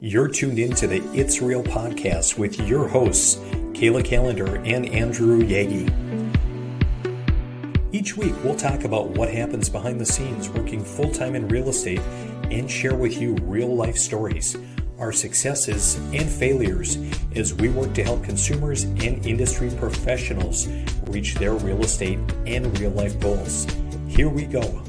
You're tuned in to the It's Real podcast with your hosts, Kayla Callender and Andrew Yagi. Each week, we'll talk about what happens behind the scenes working full time in real estate and share with you real life stories, our successes and failures as we work to help consumers and industry professionals reach their real estate and real life goals. Here we go.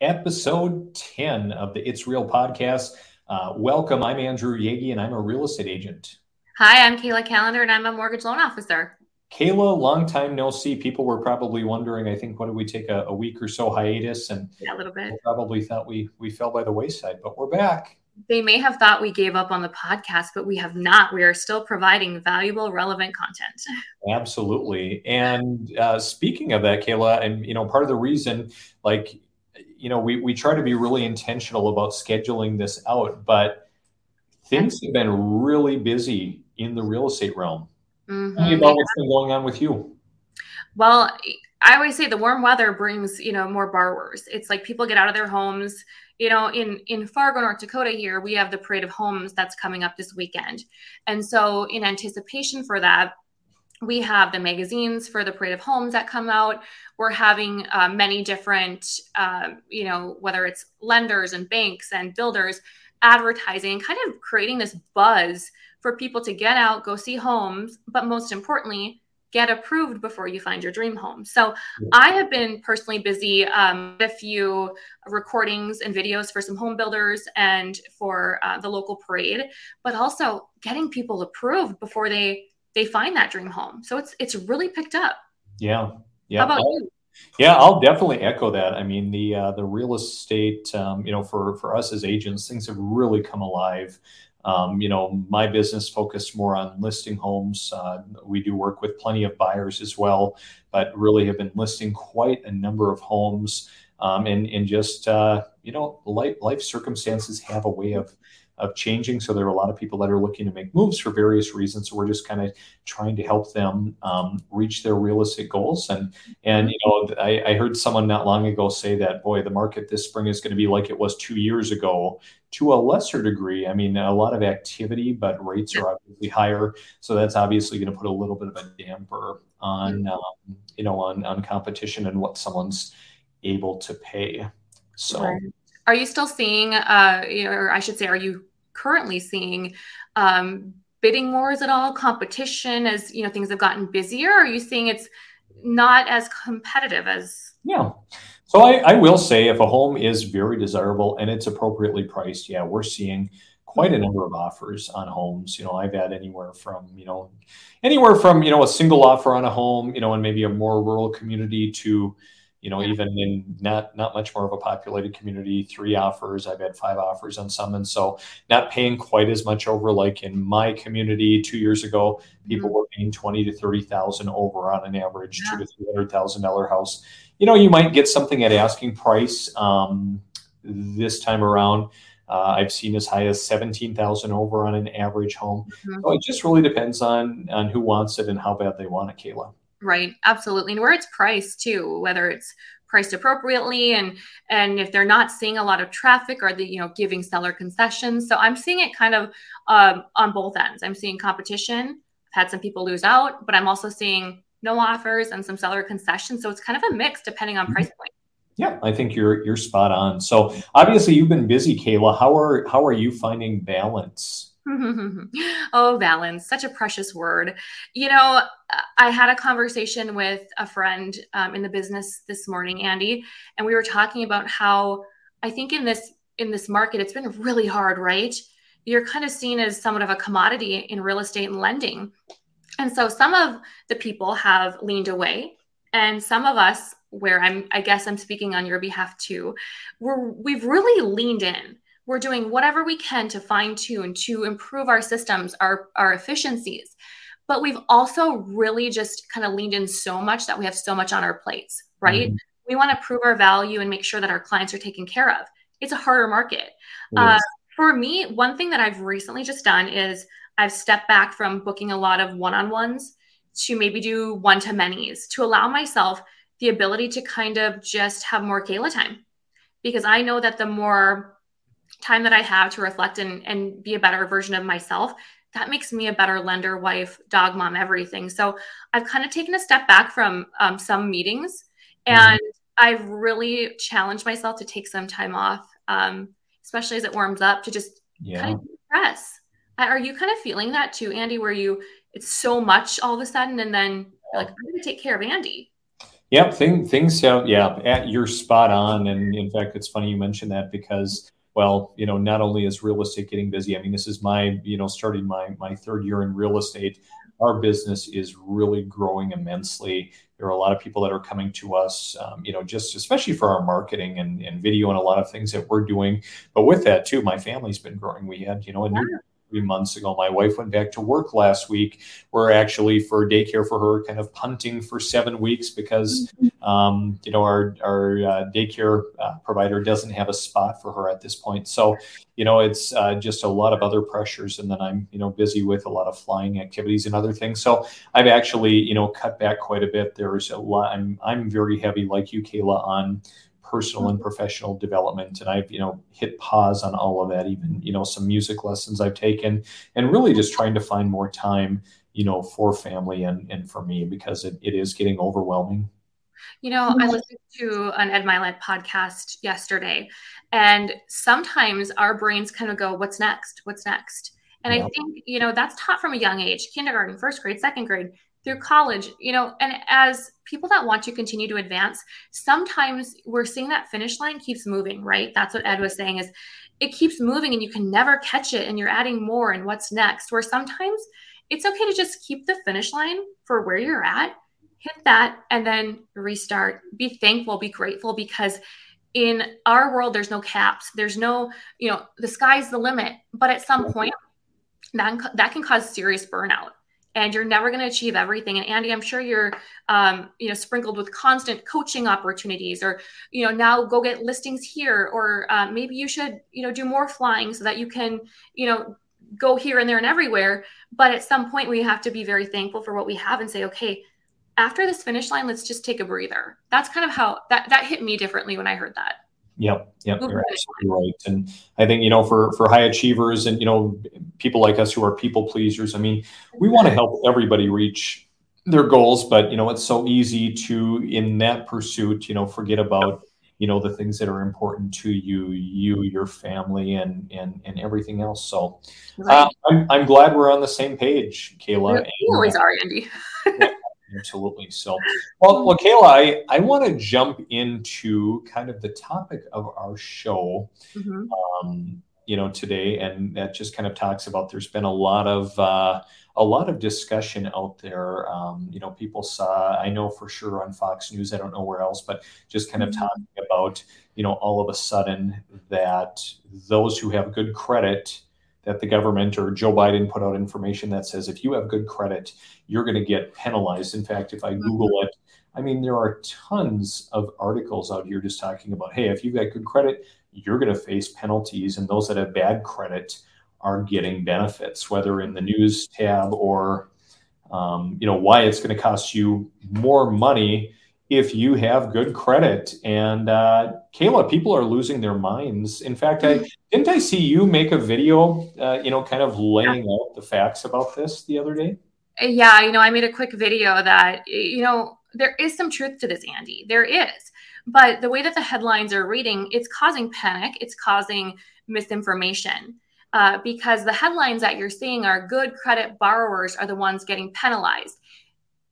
Episode 10 of the It's Real podcast. Uh, welcome. I'm Andrew Yagi, and I'm a real estate agent. Hi, I'm Kayla Callender, and I'm a mortgage loan officer. Kayla, long time no see. People were probably wondering. I think what did we take a, a week or so hiatus, and yeah, a little bit. Probably thought we we fell by the wayside, but we're back. They may have thought we gave up on the podcast, but we have not. We are still providing valuable, relevant content. Absolutely. And uh, speaking of that, Kayla, and you know, part of the reason, like you know, we, we try to be really intentional about scheduling this out, but things have been really busy in the real estate realm. Mm-hmm. Tell me about what's been going on with you. Well, I always say the warm weather brings, you know, more borrowers. It's like people get out of their homes. You know, in in Fargo, North Dakota, here we have the Parade of Homes that's coming up this weekend, and so in anticipation for that, we have the magazines for the Parade of Homes that come out. We're having uh, many different, uh, you know, whether it's lenders and banks and builders advertising, kind of creating this buzz for people to get out, go see homes, but most importantly, get approved before you find your dream home. So I have been personally busy um, a few recordings and videos for some home builders and for uh, the local parade, but also getting people approved before they they find that dream home. So it's it's really picked up. Yeah. Yeah. How about I'll, you? Yeah, I'll definitely echo that. I mean, the uh, the real estate, um, you know, for for us as agents, things have really come alive. Um, you know, my business focused more on listing homes. Uh, we do work with plenty of buyers as well, but really have been listing quite a number of homes. Um, and and just uh, you know, life life circumstances have a way of of changing. So there are a lot of people that are looking to make moves for various reasons. So we're just kind of trying to help them um, reach their real estate goals. And and you know, I, I, heard someone not long ago say that boy, the market this spring is going to be like it was two years ago. To a lesser degree, I mean, a lot of activity, but rates are obviously higher. So that's obviously going to put a little bit of a damper on, um, you know, on on competition and what someone's able to pay. So. Right. Are you still seeing, uh, or I should say, are you currently seeing um, bidding wars at all, competition as you know things have gotten busier? are you seeing it's not as competitive as? Yeah. So I, I will say if a home is very desirable and it's appropriately priced, yeah, we're seeing quite a number of offers on homes. You know, I've had anywhere from, you know, anywhere from, you know, a single offer on a home, you know, in maybe a more rural community to, you know, even in not not much more of a populated community, three offers. I've had five offers on some, and so not paying quite as much over. Like in my community two years ago, people mm-hmm. were paying twenty to thirty thousand over on an average yeah. two to three hundred thousand dollar house. You know, you might get something at asking price um, this time around. Uh, I've seen as high as seventeen thousand over on an average home. Mm-hmm. So it just really depends on on who wants it and how bad they want it, Kayla. Right, absolutely, and where it's priced too, whether it's priced appropriately and and if they're not seeing a lot of traffic or the you know giving seller concessions. So i'm seeing it kind of um, on both ends. I'm seeing competition i've had some people lose out but i'm also seeing no offers and some seller concessions. So it's kind of a mix depending on mm-hmm. price point. Yeah i think you're you're spot on. So obviously you've been busy kayla. How are how are you finding balance oh, balance, such a precious word. You know, I had a conversation with a friend um, in the business this morning, Andy, and we were talking about how I think in this in this market, it's been really hard, right? You're kind of seen as somewhat of a commodity in real estate and lending. And so some of the people have leaned away, and some of us, where I'm, I guess I'm speaking on your behalf too, we're, we've really leaned in we're doing whatever we can to fine tune to improve our systems our our efficiencies. But we've also really just kind of leaned in so much that we have so much on our plates right? Mm-hmm. we want to prove our value and make sure that our clients are taken care of. It's a harder market. Yes. uh, for me one thing that i've recently just done is i've stepped back from booking a lot of one-on-ones to maybe do one-to-manys to allow myself the ability to kind of just have more Kayla time. Because I know that the more time that I have to reflect and, and be a better version of myself, that makes me a better lender, wife, dog mom, everything. So I've kind of taken a step back from um, some meetings mm-hmm. and mm-hmm. I've really challenged myself to take some time off, um, especially as it warms up, to just yeah. kind of press. Are you kind of feeling that too, Andy, where you, it's so much all of a sudden and then you're like, I'm going to take care of Andy? Yep, thing, things sound yeah, at, you're spot on. And in fact, it's funny you mentioned that because well, you know, not only is real estate getting busy. I mean, this is my, you know, starting my my third year in real estate. Our business is really growing immensely. There are a lot of people that are coming to us, um, you know, just especially for our marketing and, and video and a lot of things that we're doing. But with that too, my family's been growing. We had, you know, a new three months ago. My wife went back to work last week. We're actually for daycare for her, kind of punting for seven weeks because mm-hmm. um, you know our our uh, daycare uh, provider doesn't have a spot for her at this point. So you know it's uh, just a lot of other pressures, and then I'm you know busy with a lot of flying activities and other things. So I've actually you know cut back quite a bit. There's a lot. I'm I'm very heavy like you, Kayla, on personal and professional development and i've you know hit pause on all of that even you know some music lessons i've taken and really just trying to find more time you know for family and and for me because it, it is getting overwhelming. You know i listened to an ed mylett podcast yesterday and sometimes our brains kind of go what's next? What's next? And i think you know that's taught from a young age kindergarten first grade second grade through college, you know, and as people that want to continue to advance, sometimes we're seeing that finish line keeps moving, right? That's what Ed was saying is it keeps moving and you can never catch it and you're adding more and what's next. Where sometimes it's okay to just keep the finish line for where you're at, hit that and then restart. Be thankful, be grateful because in our world there's no caps. There's no, you know, the sky's the limit, but at some point that that can cause serious burnout and you're never going to achieve everything. And Andy, I'm sure you're, um, you know, sprinkled with constant coaching opportunities, or you know, now go get listings here, or uh, maybe you should, you know, do more flying so that you can, you know, go here and there and everywhere. But at some point, we have to be very thankful for what we have and say, okay, after this finish line, let's just take a breather. That's kind of how that that hit me differently when I heard that. Yep, yep, you're absolutely right. And I think you know, for for high achievers and you know, people like us who are people pleasers. I mean, we want to help everybody reach their goals, but you know, it's so easy to in that pursuit, you know, forget about you know the things that are important to you, you, your family, and and and everything else. So, right. uh, I'm I'm glad we're on the same page, Kayla. You always are, Andy. Absolutely. So, well, well, Kayla, I, I want to jump into kind of the topic of our show, mm-hmm. um, you know, today, and that just kind of talks about. There's been a lot of uh, a lot of discussion out there. Um, you know, people saw. I know for sure on Fox News. I don't know where else, but just kind of mm-hmm. talking about, you know, all of a sudden that those who have good credit that the government or Joe Biden put out information that says if you have good credit, you're going to get penalized. In fact, if I mm-hmm. Google it, I mean, there are tons of articles out here just talking about, hey, if you've got good credit, you're going to face penalties. And those that have bad credit are getting benefits, whether in the news tab or, um, you know, why it's going to cost you more money if you have good credit. And uh, Kayla, people are losing their minds. In fact, I didn't I see you make a video, uh, you know, kind of laying yeah. out the facts about this the other day. Yeah, you know, I made a quick video that you know there is some truth to this, Andy. There is, but the way that the headlines are reading, it's causing panic. It's causing misinformation. Uh, because the headlines that you're seeing are good credit borrowers are the ones getting penalized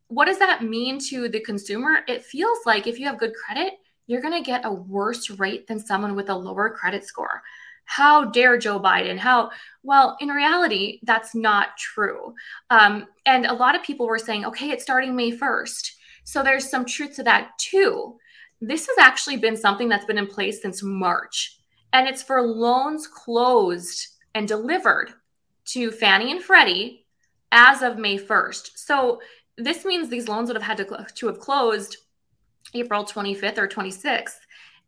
what does that mean to the consumer? It feels like if you have good credit, you're going to get a worse rate than someone with a lower credit score. How dare Joe Biden? How, well, in reality, that's not true. Um, and a lot of people were saying, okay, it's starting May 1st. So there's some truth to that too. This has actually been something that's been in place since March, and it's for loans closed and delivered to Fannie and Freddie as of May 1st. So this means these loans would have had to, to have closed April 25th or 26th,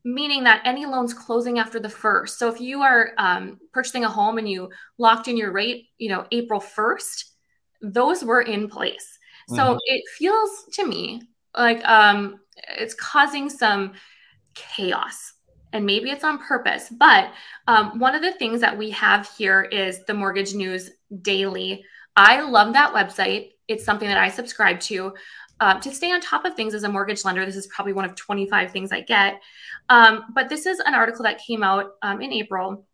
meaning that any loans closing after the first. So if you are um, purchasing a home and you locked in your rate, you know, April 1st, those were in place. So mm-hmm. it feels to me like um, it's causing some chaos and maybe it's on purpose. But um, one of the things that we have here is the Mortgage News Daily. I love that website. It's something that I subscribe to. Uh, to stay on top of things as a mortgage lender, this is probably one of 25 things I get. Um, but this is an article that came out um, in April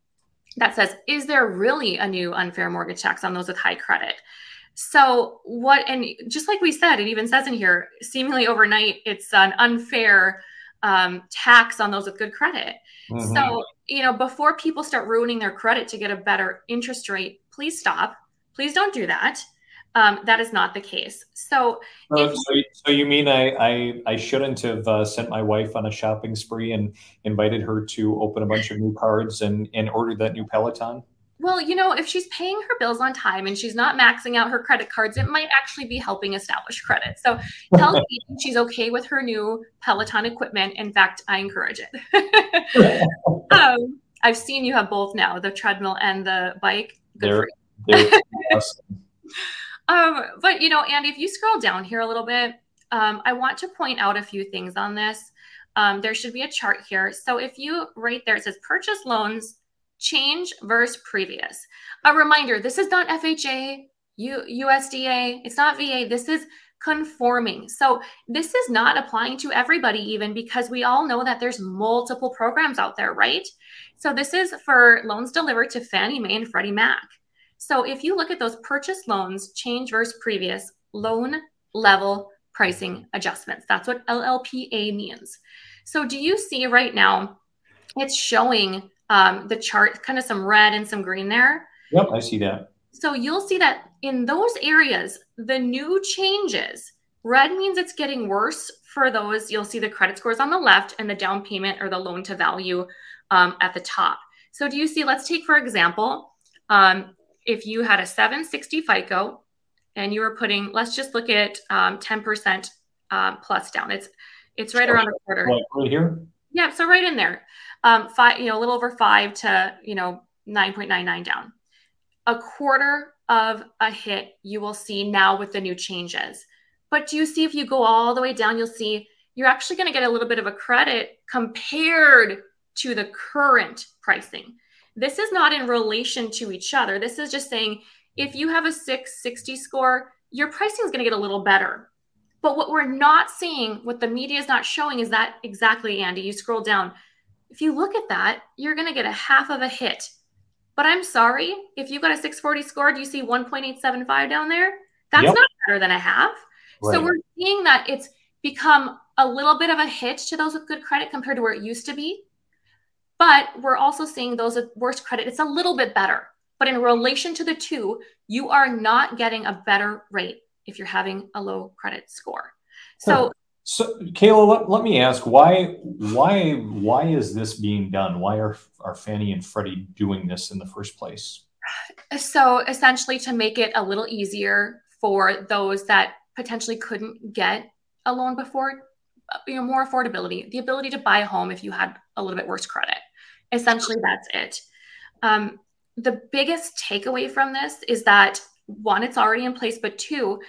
that says, Is there really a new unfair mortgage tax on those with high credit? So, what, and just like we said, it even says in here, seemingly overnight, it's an unfair um, tax on those with good credit. Mm-hmm. So, you know, before people start ruining their credit to get a better interest rate, please stop. Please don't do that. Um, that is not the case. So, so, if, so, so, you mean I, I, I shouldn't have uh, sent my wife on a shopping spree and invited her to open a bunch of new cards and, and order that new Peloton? Well, you know, if she's paying her bills on time and she's not maxing out her credit cards, it might actually be helping establish credit. So tell me she's okay with her new Peloton equipment. In fact, I encourage it. um, I've seen you have both now, the treadmill and the bike. Good they're, they're awesome. Um, but you know, Andy, if you scroll down here a little bit, um, I want to point out a few things on this. Um, there should be a chart here. So if you right there, it says purchase loans change versus previous. A reminder this is not FHA, U- USDA, it's not VA, this is conforming. So this is not applying to everybody, even because we all know that there's multiple programs out there, right? So this is for loans delivered to Fannie Mae and Freddie Mac. So if you look at those purchase loans, change versus previous, loan level pricing adjustments. That's what LLPA means. So do you see right now it's showing um, the chart, kind of some red and some green there. Yep, I see that. So you'll see that in those areas, the new changes, red means it's getting worse for those. You'll see the credit scores on the left and the down payment or the loan to value um, at the top. So do you see, let's take, for example, um, if you had a 760 FICO and you were putting, let's just look at um, 10% uh, plus down. It's it's right around a quarter. right here? Yeah, so right in there um, five, you know, a little over five to, you know, 9.99 down. A quarter of a hit you will see now with the new changes. But do you see if you go all the way down, you'll see you're actually going to get a little bit of a credit compared to the current pricing. This is not in relation to each other. This is just saying if you have a 660 score, your pricing is going to get a little better. But what we're not seeing, what the media is not showing, is that exactly, Andy. You scroll down, if you look at that, you're going to get a half of a hit. But I'm sorry, if you got a 640 score, do you see 1.875 down there? That's yep. not better than a half. Right. So we're seeing that it's become a little bit of a hit to those with good credit compared to where it used to be. But we're also seeing those with worse credit, it's a little bit better. But in relation to the two, you are not getting a better rate if you're having a low credit score. Hmm. So so, Kayla, let, let me ask why why why is this being done? Why are are Fannie and Freddie doing this in the first place? So, essentially, to make it a little easier for those that potentially couldn't get a loan before, you know, more affordability, the ability to buy a home if you had a little bit worse credit. Essentially, that's it. Um, the biggest takeaway from this is that one, it's already in place, but two,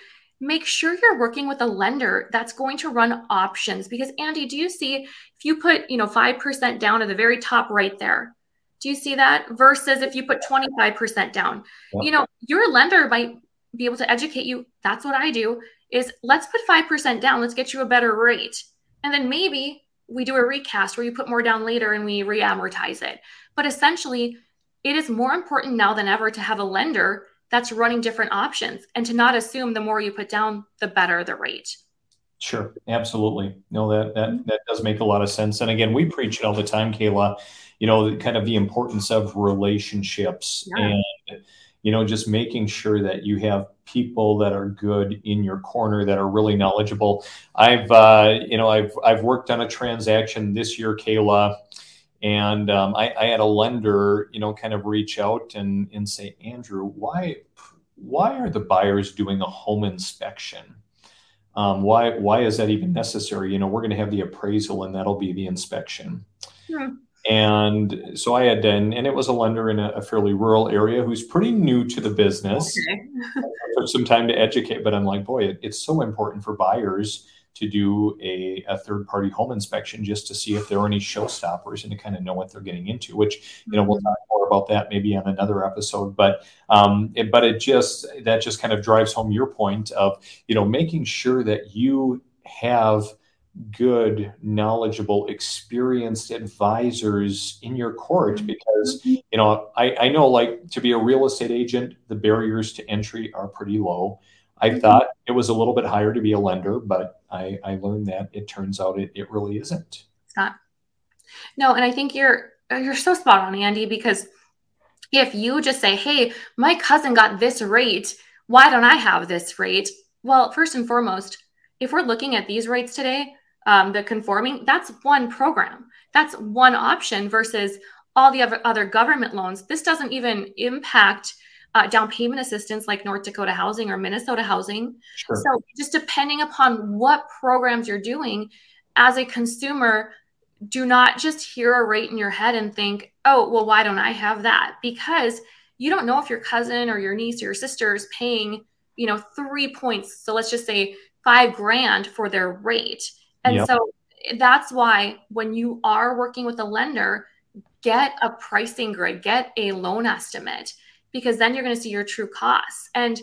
make sure you're working with a lender that's going to run options because andy do you see if you put you know 5% down at the very top right there do you see that versus if you put 25% down yeah. you know your lender might be able to educate you that's what i do is let's put 5% down let's get you a better rate and then maybe we do a recast where you put more down later and we re-amortize it. But essentially it is more important now than ever to have a lender that's running different options and to not assume the more you put down the better the rate. Sure. Absolutely. No that that that does make a lot of sense. And again we preach it all the time kayla you know kind of the importance of relationships yeah. and you know just making sure that you have people that are good in your corner that are really knowledgeable i've uh, you know i've i've worked on a transaction this year kayla and um, I, I, had a lender, you know, kind of reach out and, and say, Andrew, why why are the buyers doing a home inspection? Um, why why is that even necessary? You know, we're going to have the appraisal, and that'll be the inspection. Yeah. And so I had done, and it was a lender in a, a fairly rural area who's pretty new to the business. Okay. took some time to educate, but I'm like, boy, it, it's so important for buyers to do a, a third party home inspection just to see if there are any showstoppers and to kind of know what they're getting into. Which you know we'll mm-hmm. talk more about that maybe on another episode. But um, it, but it just that just kind of drives home your point of you know making sure that you have good, knowledgeable, experienced advisors in your court mm-hmm. because, mm-hmm. you know, I, I know like to be a real estate agent, the barriers to entry are pretty low. I mm-hmm. thought it was a little bit higher to be a lender, but I, I learned that it turns out it, it really isn't. It's not. No, and I think you're you're so spot on, Andy, because if you just say, Hey, my cousin got this rate, why don't I have this rate? Well, first and foremost, if we're looking at these rates today, um, the conforming, that's one program. That's one option versus all the other, other government loans. This doesn't even impact uh, down payment assistance like North Dakota Housing or Minnesota Housing. Sure. So, just depending upon what programs you're doing as a consumer, do not just hear a rate in your head and think, oh, well, why don't I have that? Because you don't know if your cousin or your niece or your sister is paying, you know, three points. So let's just say five grand for their rate. And yep. so that's why when you are working with a lender, get a pricing grid, get a loan estimate, because then you're going to see your true costs. And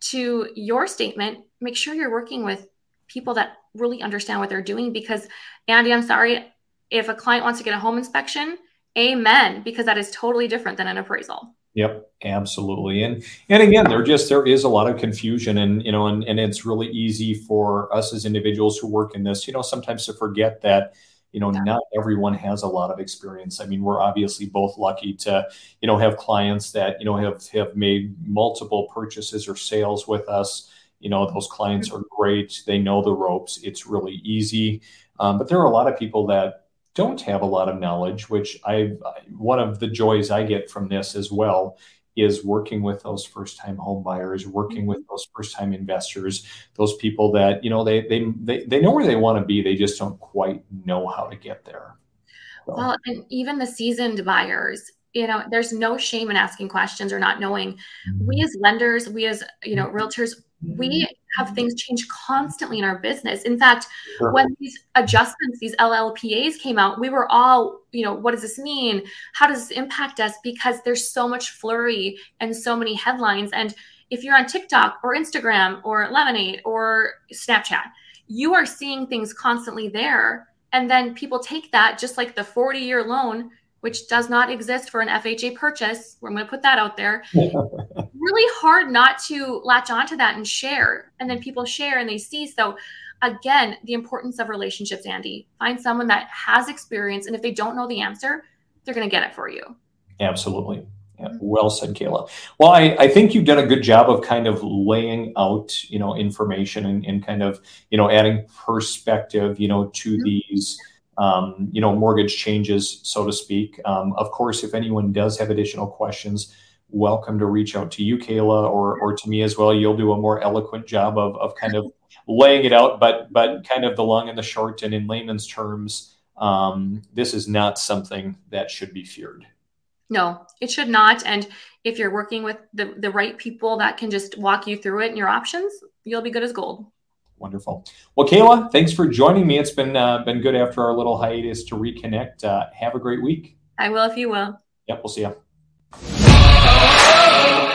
to your statement, make sure you're working with people that really understand what they're doing. Because, Andy, I'm sorry, if a client wants to get a home inspection, amen, because that is totally different than an appraisal. Yep, absolutely. And and again, there just there is a lot of confusion and you know, and, and it's really easy for us as individuals who work in this, you know, sometimes to forget that, you know, not everyone has a lot of experience. I mean, we're obviously both lucky to, you know, have clients that, you know, have have made multiple purchases or sales with us. You know, those clients are great. They know the ropes. It's really easy. Um, but there are a lot of people that don't have a lot of knowledge, which I one of the joys I get from this as well is working with those first time home buyers, working with those first time investors, those people that, you know, they they they, they know where they want to be, they just don't quite know how to get there. So. Well, and even the seasoned buyers, you know, there's no shame in asking questions or not knowing. Mm-hmm. We as lenders, we as, you know, realtors, we mm-hmm. have things change constantly in our business. In fact, sure. when these adjustments, these LLPAs came out, we were all, you know, what does this mean? How does this impact us? Because there's so much flurry and so many headlines. And if you're on TikTok or Instagram or Lemon8 or Snapchat, you are seeing things constantly there. And then people take that, just like the 40 year loan, which does not exist for an FHA purchase. I'm going to put that out there. really hard not to latch onto that and share. And then people share and they see. So, again, the importance of relationships, Andy. Find someone that has experience. And if they don't know the answer, they're going to get it for you. Absolutely. Yeah, well said, Kayla. Well, I, I think you've done a good job of kind of laying out, you know, information and, and kind of, you know, adding perspective, you know, to mm-hmm. these um, you know, mortgage changes, so to speak. Um, of course, if anyone does have additional questions, welcome to reach out to you, Kayla, or or to me as well. You'll do a more eloquent job of of kind of laying it out, but but kind of the long and the short, and in layman's terms, um, this is not something that should be feared. No, it should not. And if you're working with the, the right people that can just walk you through it and your options, you'll be good as gold. Wonderful. Well, Kayla, thanks for joining me. It's been uh, been good after our little hiatus to reconnect. Uh, have a great week. I will if you will. Yep, we'll see you. Amen.